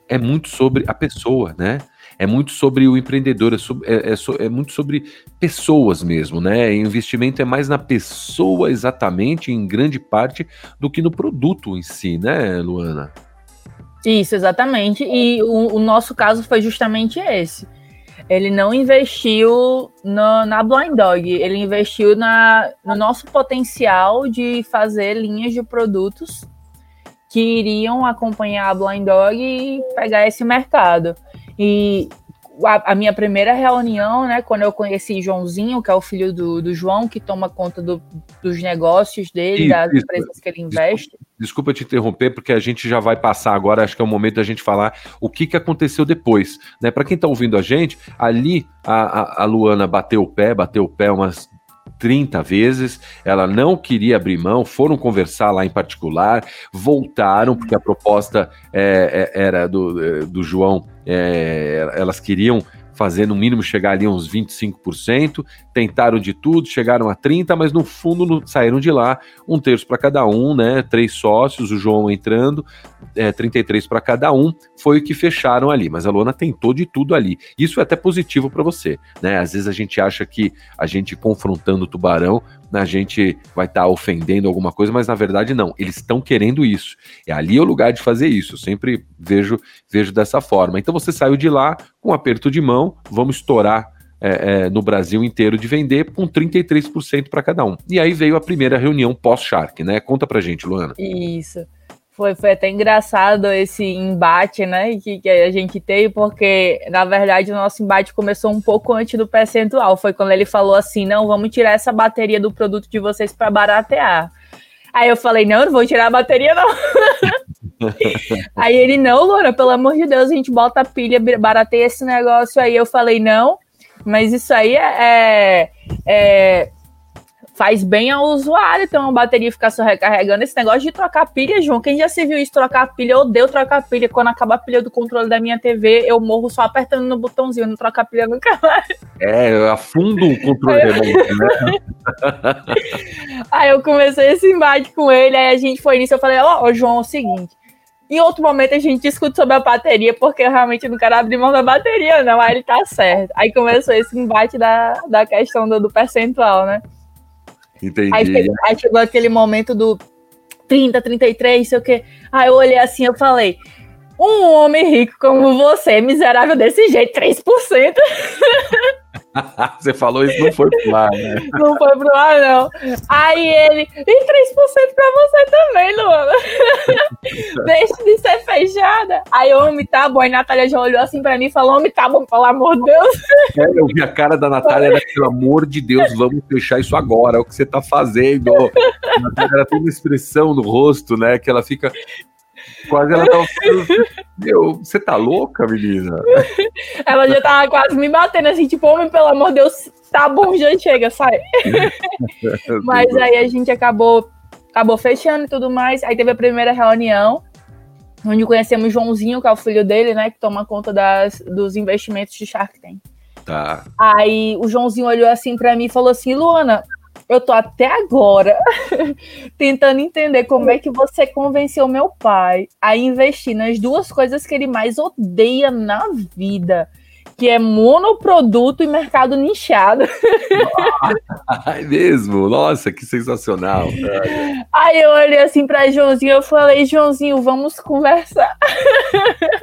é muito sobre a pessoa, né? É muito sobre o empreendedor, é, sobre, é, é, é, muito sobre pessoas mesmo, né? investimento é mais na pessoa exatamente, em grande parte, do que no produto em si, né, Luana? Isso, exatamente. E o, o nosso caso foi justamente esse. Ele não investiu no, na Blind Dog, ele investiu na, no nosso potencial de fazer linhas de produtos que iriam acompanhar a Blind Dog e pegar esse mercado. E a, a, minha primeira reunião, né, quando eu conheci Joãozinho, que é o filho do, do João, que toma conta do, dos negócios dele, isso, das isso. empresas que ele investe. Desculpa, desculpa, te interromper, porque a gente já vai passar agora, acho que é o momento da gente falar o que, que aconteceu depois. Né? Para quem está ouvindo a gente, ali a, a, a Luana bateu o pé, bateu o pé umas 30 vezes, ela não queria abrir mão, foram conversar lá em particular, voltaram, porque a proposta é, era do, é, do João, é, elas queriam fazer no mínimo chegar ali uns 25%, tentaram de tudo, chegaram a 30%, mas no fundo saíram de lá um terço para cada um, né? Três sócios, o João entrando, é, 33 para cada um, foi o que fecharam ali. Mas a Luana tentou de tudo ali. Isso é até positivo para você, né? Às vezes a gente acha que a gente confrontando o tubarão a gente vai estar tá ofendendo alguma coisa, mas na verdade não, eles estão querendo isso. E ali é o lugar de fazer isso. Eu sempre vejo, vejo dessa forma. Então você saiu de lá com aperto de mão, vamos estourar é, é, no Brasil inteiro de vender com 33% para cada um. E aí veio a primeira reunião pós-Shark, né? Conta pra gente, Luana. Isso. Foi, foi até engraçado esse embate, né, que, que a gente teve, porque, na verdade, o nosso embate começou um pouco antes do percentual. Foi quando ele falou assim, não, vamos tirar essa bateria do produto de vocês para baratear. Aí eu falei, não, não vou tirar a bateria, não. (laughs) aí ele, não, Loura, pelo amor de Deus, a gente bota a pilha, barateia esse negócio aí. Eu falei, não, mas isso aí é, é, é faz bem ao usuário ter uma bateria ficar só recarregando. Esse negócio de trocar pilha, João, quem já se viu isso, trocar pilha, eu odeio trocar pilha. Quando acaba a pilha do controle da minha TV, eu morro só apertando no botãozinho, não trocar pilha nunca mais. É, eu afundo o controle remoto, né? (laughs) aí eu comecei esse embate com ele, aí a gente foi nisso, eu falei, ó, oh, João, é o seguinte, em outro momento a gente discute sobre a bateria, porque eu realmente não quero abrir mão da bateria, não. Aí ele tá certo. Aí começou esse embate da, da questão do, do percentual, né? Entendi. Aí, aí chegou aquele momento do 30, 33, sei o quê. Aí eu olhei assim, eu falei, um homem rico como você, miserável desse jeito, 3%. (laughs) você falou isso, não foi pro ar, né? (laughs) Não foi pro ar, não. Aí ele, e 3% pra você também, Luana. (laughs) Deixa de ser fechada. Aí, homem, tá bom. Aí Natália já olhou assim pra mim e falou, homem, tá bom, pelo amor de Deus. É, eu vi a cara da Natália, era, pelo amor de Deus, vamos fechar isso agora, é o que você tá fazendo. A Natália ela tem uma expressão no rosto, né, que ela fica Quase ela tava falando, meu, você tá louca, menina? Ela já tava quase me batendo assim, tipo, homem, pelo amor de Deus, tá bom, já chega, sai. (laughs) Mas aí a gente acabou, acabou fechando e tudo mais. Aí teve a primeira reunião, onde conhecemos o Joãozinho, que é o filho dele, né, que toma conta das, dos investimentos de Shark Tank. Tá. Aí o Joãozinho olhou assim para mim e falou assim: Luana, eu tô até agora (laughs) tentando entender como é que você convenceu meu pai a investir nas duas coisas que ele mais odeia na vida que é monoproduto e mercado nichado. (laughs) É mesmo? Nossa, que sensacional. Aí eu olhei assim para Joãozinho, eu falei, Joãozinho, vamos conversar.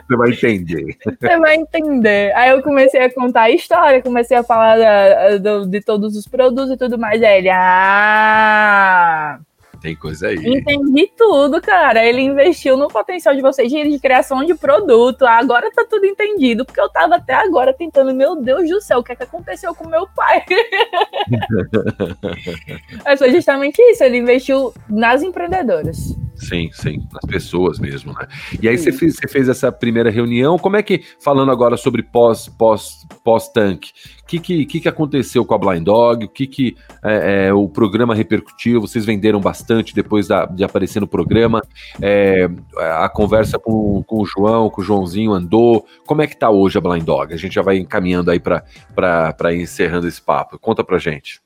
Você vai entender. Você vai entender. Aí eu comecei a contar a história, comecei a falar da, do, de todos os produtos e tudo mais. Aí ele, ah, Tem coisa aí. Entendi tudo, cara. Ele investiu no potencial de vocês de criação de produto. Agora tá tudo entendido, porque eu tava até agora tentando, meu Deus do céu, o que é que aconteceu com meu pai? (laughs) Mas foi justamente isso. Ele investiu nas empreendedoras. Sim, sim, nas pessoas mesmo, né? E aí você fez, você fez, essa primeira reunião, como é que, falando agora sobre pós, pós, pós-tanque, o que, que, que, aconteceu com a Blind Dog, o que, que é, é, o programa repercutiu, vocês venderam bastante depois da, de aparecer no programa, é, a conversa com, com o João, com o Joãozinho andou, como é que tá hoje a Blind Dog? A gente já vai encaminhando aí para encerrando esse papo, conta pra gente.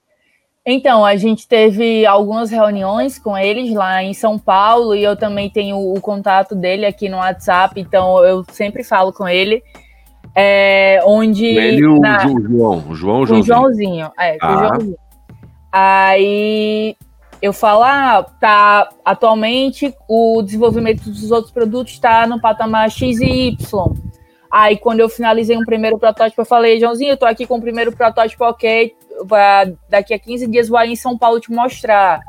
Então, a gente teve algumas reuniões com eles lá em São Paulo e eu também tenho o contato dele aqui no WhatsApp, então eu sempre falo com ele. É, onde. Ele o na, João, o João, o Joãozinho. O Joãozinho, é, ah. o Joãozinho. Aí eu falo, ah, tá, atualmente o desenvolvimento dos outros produtos está no patamar X e Y. Aí, quando eu finalizei um primeiro protótipo, eu falei, Joãozinho, eu tô aqui com o primeiro protótipo ok, daqui a 15 dias vou aí em São Paulo te mostrar.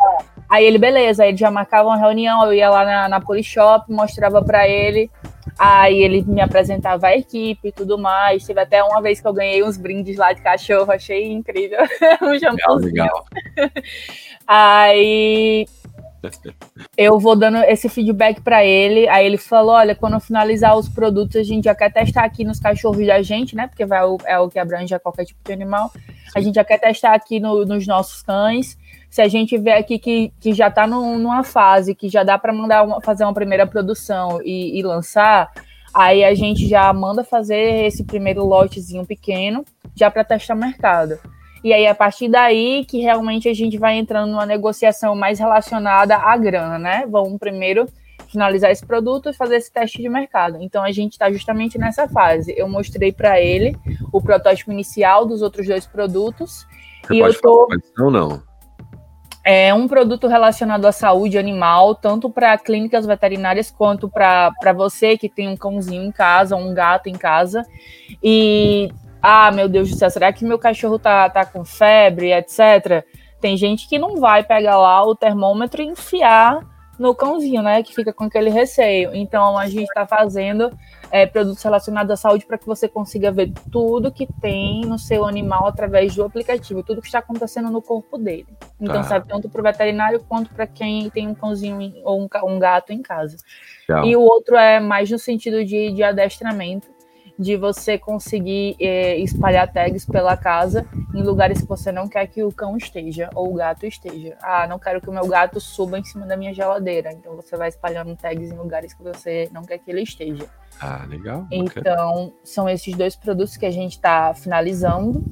Aí ele, beleza, aí ele já marcava uma reunião, eu ia lá na, na Polishop, mostrava para ele, aí ele me apresentava a equipe e tudo mais. Teve até uma vez que eu ganhei uns brindes lá de cachorro, achei incrível. (laughs) um legal, legal. aí eu vou dando esse feedback para ele. Aí ele falou: olha, quando finalizar os produtos, a gente já quer testar aqui nos cachorros da gente, né? Porque vai, é o que abrange qualquer tipo de animal. A gente já quer testar aqui no, nos nossos cães. Se a gente vê aqui que, que já está numa fase que já dá para mandar uma, fazer uma primeira produção e, e lançar, aí a gente já manda fazer esse primeiro lotezinho pequeno, já para testar mercado. E aí, a partir daí, que realmente a gente vai entrando numa negociação mais relacionada à grana, né? Vamos primeiro finalizar esse produto e fazer esse teste de mercado. Então, a gente está justamente nessa fase. Eu mostrei para ele o protótipo inicial dos outros dois produtos. Você e eu tô. Não, não. É um produto relacionado à saúde animal, tanto para clínicas veterinárias quanto para você que tem um cãozinho em casa, um gato em casa. E ah, meu Deus do céu, será que meu cachorro tá, tá com febre, etc. Tem gente que não vai pegar lá o termômetro e enfiar no cãozinho, né? Que fica com aquele receio. Então a gente está fazendo é, produtos relacionados à saúde para que você consiga ver tudo que tem no seu animal através do aplicativo, tudo que está acontecendo no corpo dele. Então, ah. sabe, tanto para o veterinário quanto para quem tem um cãozinho ou um, um gato em casa. Legal. E o outro é mais no sentido de, de adestramento de você conseguir é, espalhar tags pela casa em lugares que você não quer que o cão esteja ou o gato esteja. Ah, não quero que o meu gato suba em cima da minha geladeira. Então você vai espalhando tags em lugares que você não quer que ele esteja. Ah, legal. Então, são esses dois produtos que a gente está finalizando.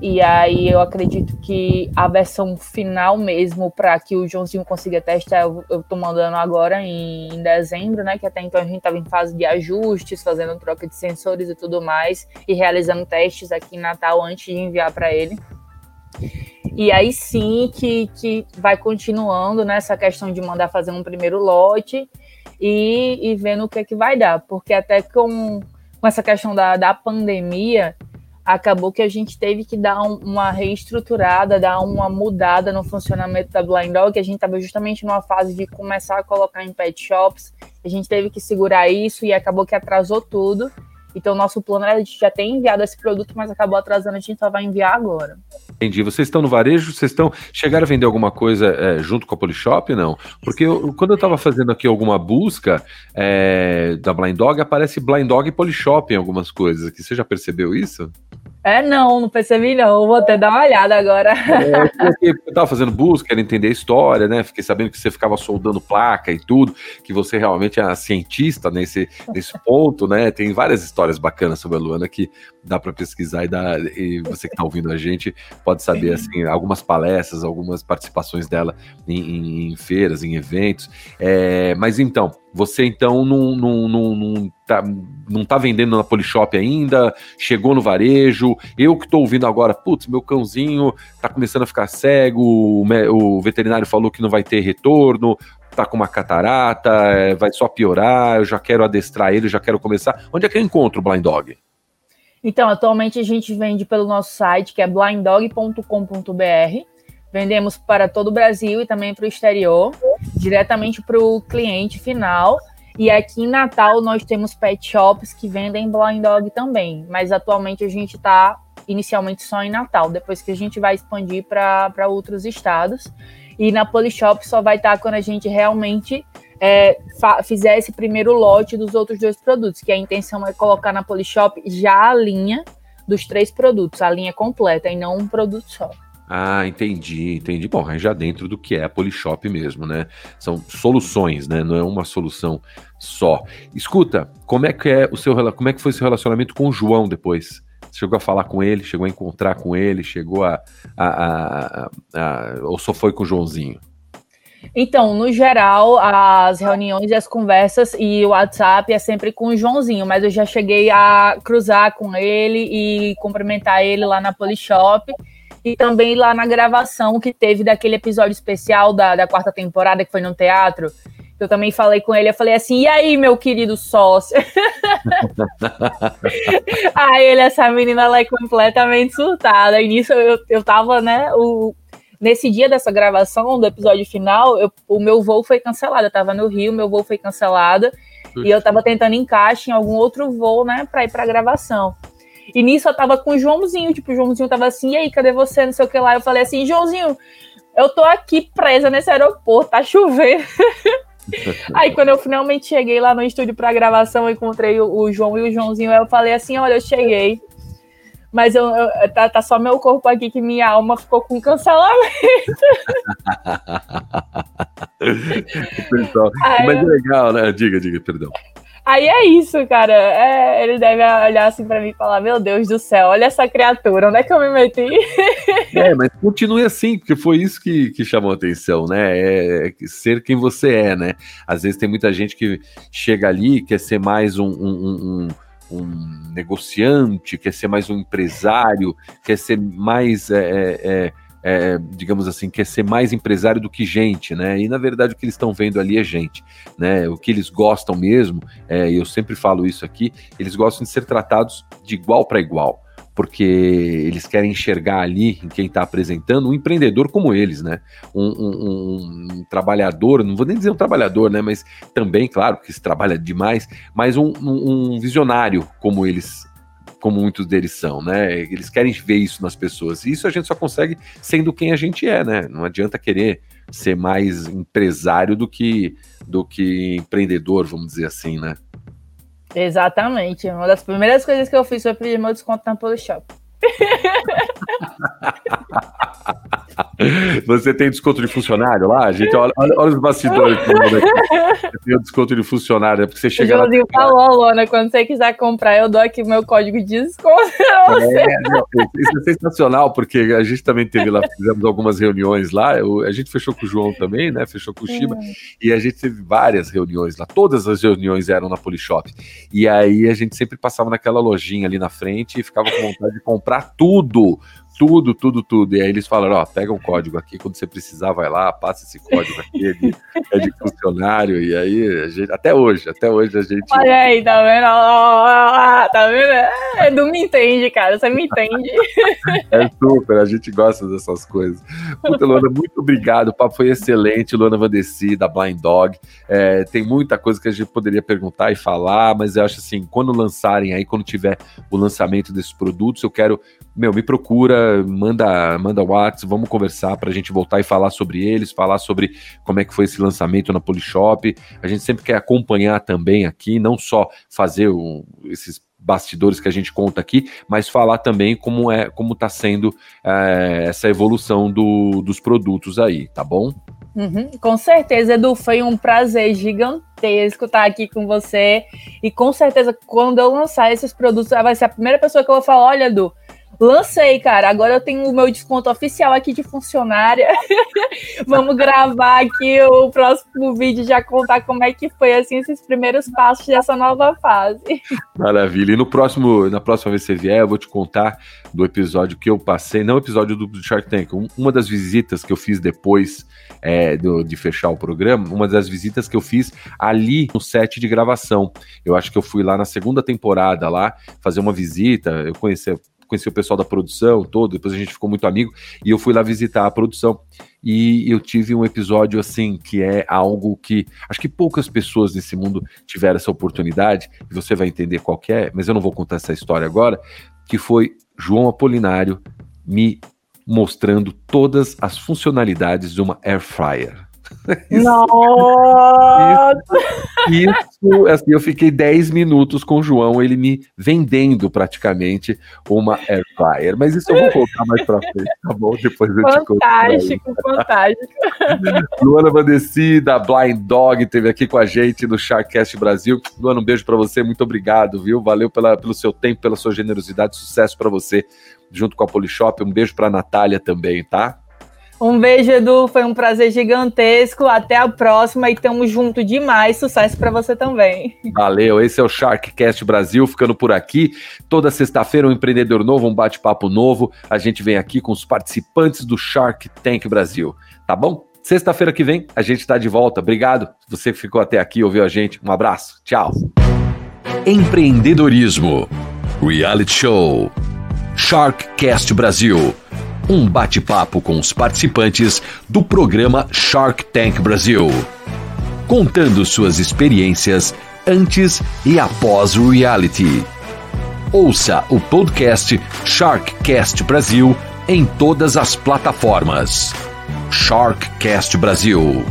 E aí eu acredito que a versão final mesmo, para que o Joãozinho consiga testar, eu, tô mandando agora em, em, dezembro, né? Que até então a gente estava em fase de ajustes, fazendo troca de sensores e tudo mais, e realizando testes aqui em Natal antes de enviar para ele. E aí sim que, que vai continuando nessa né, questão de mandar fazer um primeiro lote e, e vendo o que é que vai dar. Porque até com, com essa questão da, da pandemia, acabou que a gente teve que dar um, uma reestruturada, dar uma mudada no funcionamento da Blind Dog, que a gente estava justamente numa fase de começar a colocar em pet shops, a gente teve que segurar isso e acabou que atrasou tudo. Então, nosso plano era a gente já ter enviado esse produto, mas acabou atrasando, a gente só vai enviar agora. Entendi. Vocês estão no varejo? Vocês estão. Chegaram a vender alguma coisa é, junto com a Polishop? Não? Porque eu, quando eu estava fazendo aqui alguma busca é, da Blind Dog, aparece Blind Dog e Polishop em algumas coisas aqui. Você já percebeu isso? É, não, não percebi não. Vou até dar uma olhada agora. É, eu estava fazendo busca, querendo entender a história, né? Fiquei sabendo que você ficava soldando placa e tudo, que você realmente é cientista nesse, nesse ponto, né? Tem várias histórias bacanas sobre a Luana que dá para pesquisar e, dá, e você que está ouvindo a gente pode saber assim algumas palestras, algumas participações dela em, em, em feiras, em eventos. É, mas então, você então não, não, não, não, tá, não tá vendendo na Polishop ainda, chegou no varejo. Eu que estou ouvindo agora, putz, meu cãozinho tá começando a ficar cego, o, o veterinário falou que não vai ter retorno, tá com uma catarata, é, vai só piorar, eu já quero adestrar ele, já quero começar. Onde é que eu encontro o Blind Dog? Então, atualmente a gente vende pelo nosso site, que é blinddog.com.br. vendemos para todo o Brasil e também para o exterior, diretamente para o cliente final. E aqui em Natal nós temos pet shops que vendem blind dog também, mas atualmente a gente está inicialmente só em Natal, depois que a gente vai expandir para outros estados. E na Polishop só vai estar tá quando a gente realmente é, fizer esse primeiro lote dos outros dois produtos, que a intenção é colocar na Polishop já a linha dos três produtos, a linha completa, e não um produto só. Ah, entendi, entendi. Bom, aí já dentro do que é a Polishop mesmo, né? São soluções, né? Não é uma solução só. Escuta, como é que é o seu como é que foi seu relacionamento com o João depois? chegou a falar com ele, chegou a encontrar com ele, chegou a, a, a, a ou só foi com o Joãozinho? Então, no geral, as reuniões e as conversas e o WhatsApp é sempre com o Joãozinho, mas eu já cheguei a cruzar com ele e cumprimentar ele lá na Polishop e também lá na gravação que teve daquele episódio especial da, da quarta temporada que foi no teatro. Eu também falei com ele, eu falei assim, e aí, meu querido sócio? (laughs) aí ele, essa menina, ela é completamente surtada. E nisso eu, eu tava, né, o, nesse dia dessa gravação, do episódio final, eu, o meu voo foi cancelado. Eu tava no Rio, meu voo foi cancelado. E eu tava tentando encaixe em algum outro voo, né, pra ir pra gravação. E nisso eu tava com o Joãozinho, tipo, o Joãozinho tava assim, e aí, cadê você? Não sei o que lá. Eu falei assim, Joãozinho, eu tô aqui presa nesse aeroporto, tá chovendo. (laughs) Aí quando eu finalmente cheguei lá no estúdio para gravação, eu encontrei o, o, João e o Joãozinho, eu falei assim, olha, eu cheguei. Mas eu, eu tá, tá, só meu corpo aqui que minha alma ficou com cancelamento. (laughs) mas é legal, né? Diga, diga, perdão. Aí é isso, cara. É, ele deve olhar assim para mim e falar: Meu Deus do céu, olha essa criatura, onde é que eu me meti? (laughs) É, mas continue assim, porque foi isso que, que chamou a atenção, né? É, é ser quem você é, né? Às vezes tem muita gente que chega ali quer ser mais um, um, um um negociante, quer ser mais um empresário, quer ser mais é, é, é digamos assim, quer ser mais empresário do que gente, né? E na verdade o que eles estão vendo ali é gente, né? O que eles gostam mesmo, é, eu sempre falo isso aqui, eles gostam de ser tratados de igual para igual, porque eles querem enxergar ali em quem está apresentando um empreendedor como eles, né? Um, um, um, trabalhador, não vou nem dizer um trabalhador, né? Mas também, claro, que se trabalha demais, mas um, um visionário como eles como muitos deles são, né? Eles querem ver isso nas pessoas. E isso a gente só consegue sendo quem a gente é, né? Não adianta querer ser mais empresário do que do que empreendedor, vamos dizer assim, né? Exatamente. Uma das primeiras coisas que eu fiz foi pedir meu desconto na Polishop. Você tem desconto de funcionário lá? Gente, olha, olha, olha os bastidores. Tem o desconto de funcionário, é porque você chega o Joãozinho lá. falou, Lona, quando você quiser comprar, eu dou aqui o meu código de desconto. É, não, isso é sensacional, porque a gente também teve lá, fizemos algumas reuniões lá, eu, a gente fechou com o João também, né? Fechou com o Shiba, é. e a gente teve várias reuniões lá, todas as reuniões eram na Polishop. E aí a gente sempre passava naquela lojinha ali na frente e ficava com vontade de comprar tudo tudo, tudo, tudo. E aí eles falaram, ó, pega um código aqui, quando você precisar, vai lá, passa esse código aqui, é de, é de funcionário, e aí, gente, até hoje, até hoje a gente... Olha aí, tá vendo? tá vendo? É, não me entende, cara, você me entende. (laughs) É super, a gente gosta dessas coisas. Puta, Luana, muito obrigado, o papo foi excelente, Luana Vandeci, da Blind Dog. É, tem muita coisa que a gente poderia perguntar e falar, mas eu acho assim, quando lançarem aí, quando tiver o lançamento desses produtos, eu quero meu, me procura, manda, manda WhatsApp, vamos conversar para a gente voltar e falar sobre eles, falar sobre como é que foi esse lançamento na Polishop. A gente sempre quer acompanhar também aqui, não só fazer esses bastidores que a gente conta aqui, mas falar também como é como está sendo é, essa evolução do, dos produtos aí, tá bom? Uhum, com certeza, Edu, foi um prazer gigantesco estar aqui com você. E com certeza, quando eu lançar esses produtos, vai ser a primeira pessoa que eu vou falar: olha, Edu, Lancei, cara. Agora eu tenho o meu desconto oficial aqui de funcionária. (laughs) Vamos gravar aqui o próximo vídeo já contar como é que foi assim esses primeiros passos dessa nova fase. Maravilha. E no próximo, na próxima vez que você vier, eu vou te contar do episódio que eu passei, não episódio do Shark Tank, uma das visitas que eu fiz depois é, do, de fechar o programa, uma das visitas que eu fiz ali no set de gravação. Eu acho que eu fui lá na segunda temporada lá fazer uma visita, eu conheci conheci o pessoal da produção todo, depois a gente ficou muito amigo, e eu fui lá visitar a produção. E eu tive um episódio assim, que é algo que acho que poucas pessoas nesse mundo tiveram essa oportunidade, e você vai entender qual é, mas eu não vou contar essa história agora, que foi João Apolinário me mostrando todas as funcionalidades de uma air fryer. (laughs) Nossa! Isso, isso, assim, eu fiquei 10 minutos com o João, ele me vendendo praticamente uma air fryer. Mas isso eu vou contar mais pra frente, tá bom? Depois eu fantástico, te conto. Fantástico, fantástico. Luana Vandeci, da Blind Dog, esteve aqui com a gente no Sharkcast Brasil. Luana, um beijo para você, muito obrigado, viu? Valeu pela, pelo seu tempo, pela sua generosidade, sucesso para você junto com a Polishop. Um beijo pra Natália também, tá? Um beijo, Edu. Foi um prazer gigantesco. Até a próxima e tamo junto demais. Sucesso para você também. Valeu. Esse é o Sharkcast Brasil, ficando por aqui. Toda sexta-feira um empreendedor novo, um bate-papo novo. A gente vem aqui com os participantes do Shark Tank Brasil. Tá bom? Sexta-feira que vem a gente está de volta. Obrigado. Você que ficou até aqui, ouviu a gente. Um abraço. Tchau. Empreendedorismo. Reality Show. Sharkcast Brasil um bate-papo com os participantes do programa Shark Tank Brasil, contando suas experiências antes e após o reality. Ouça o podcast Sharkcast Brasil em todas as plataformas. Sharkcast Brasil.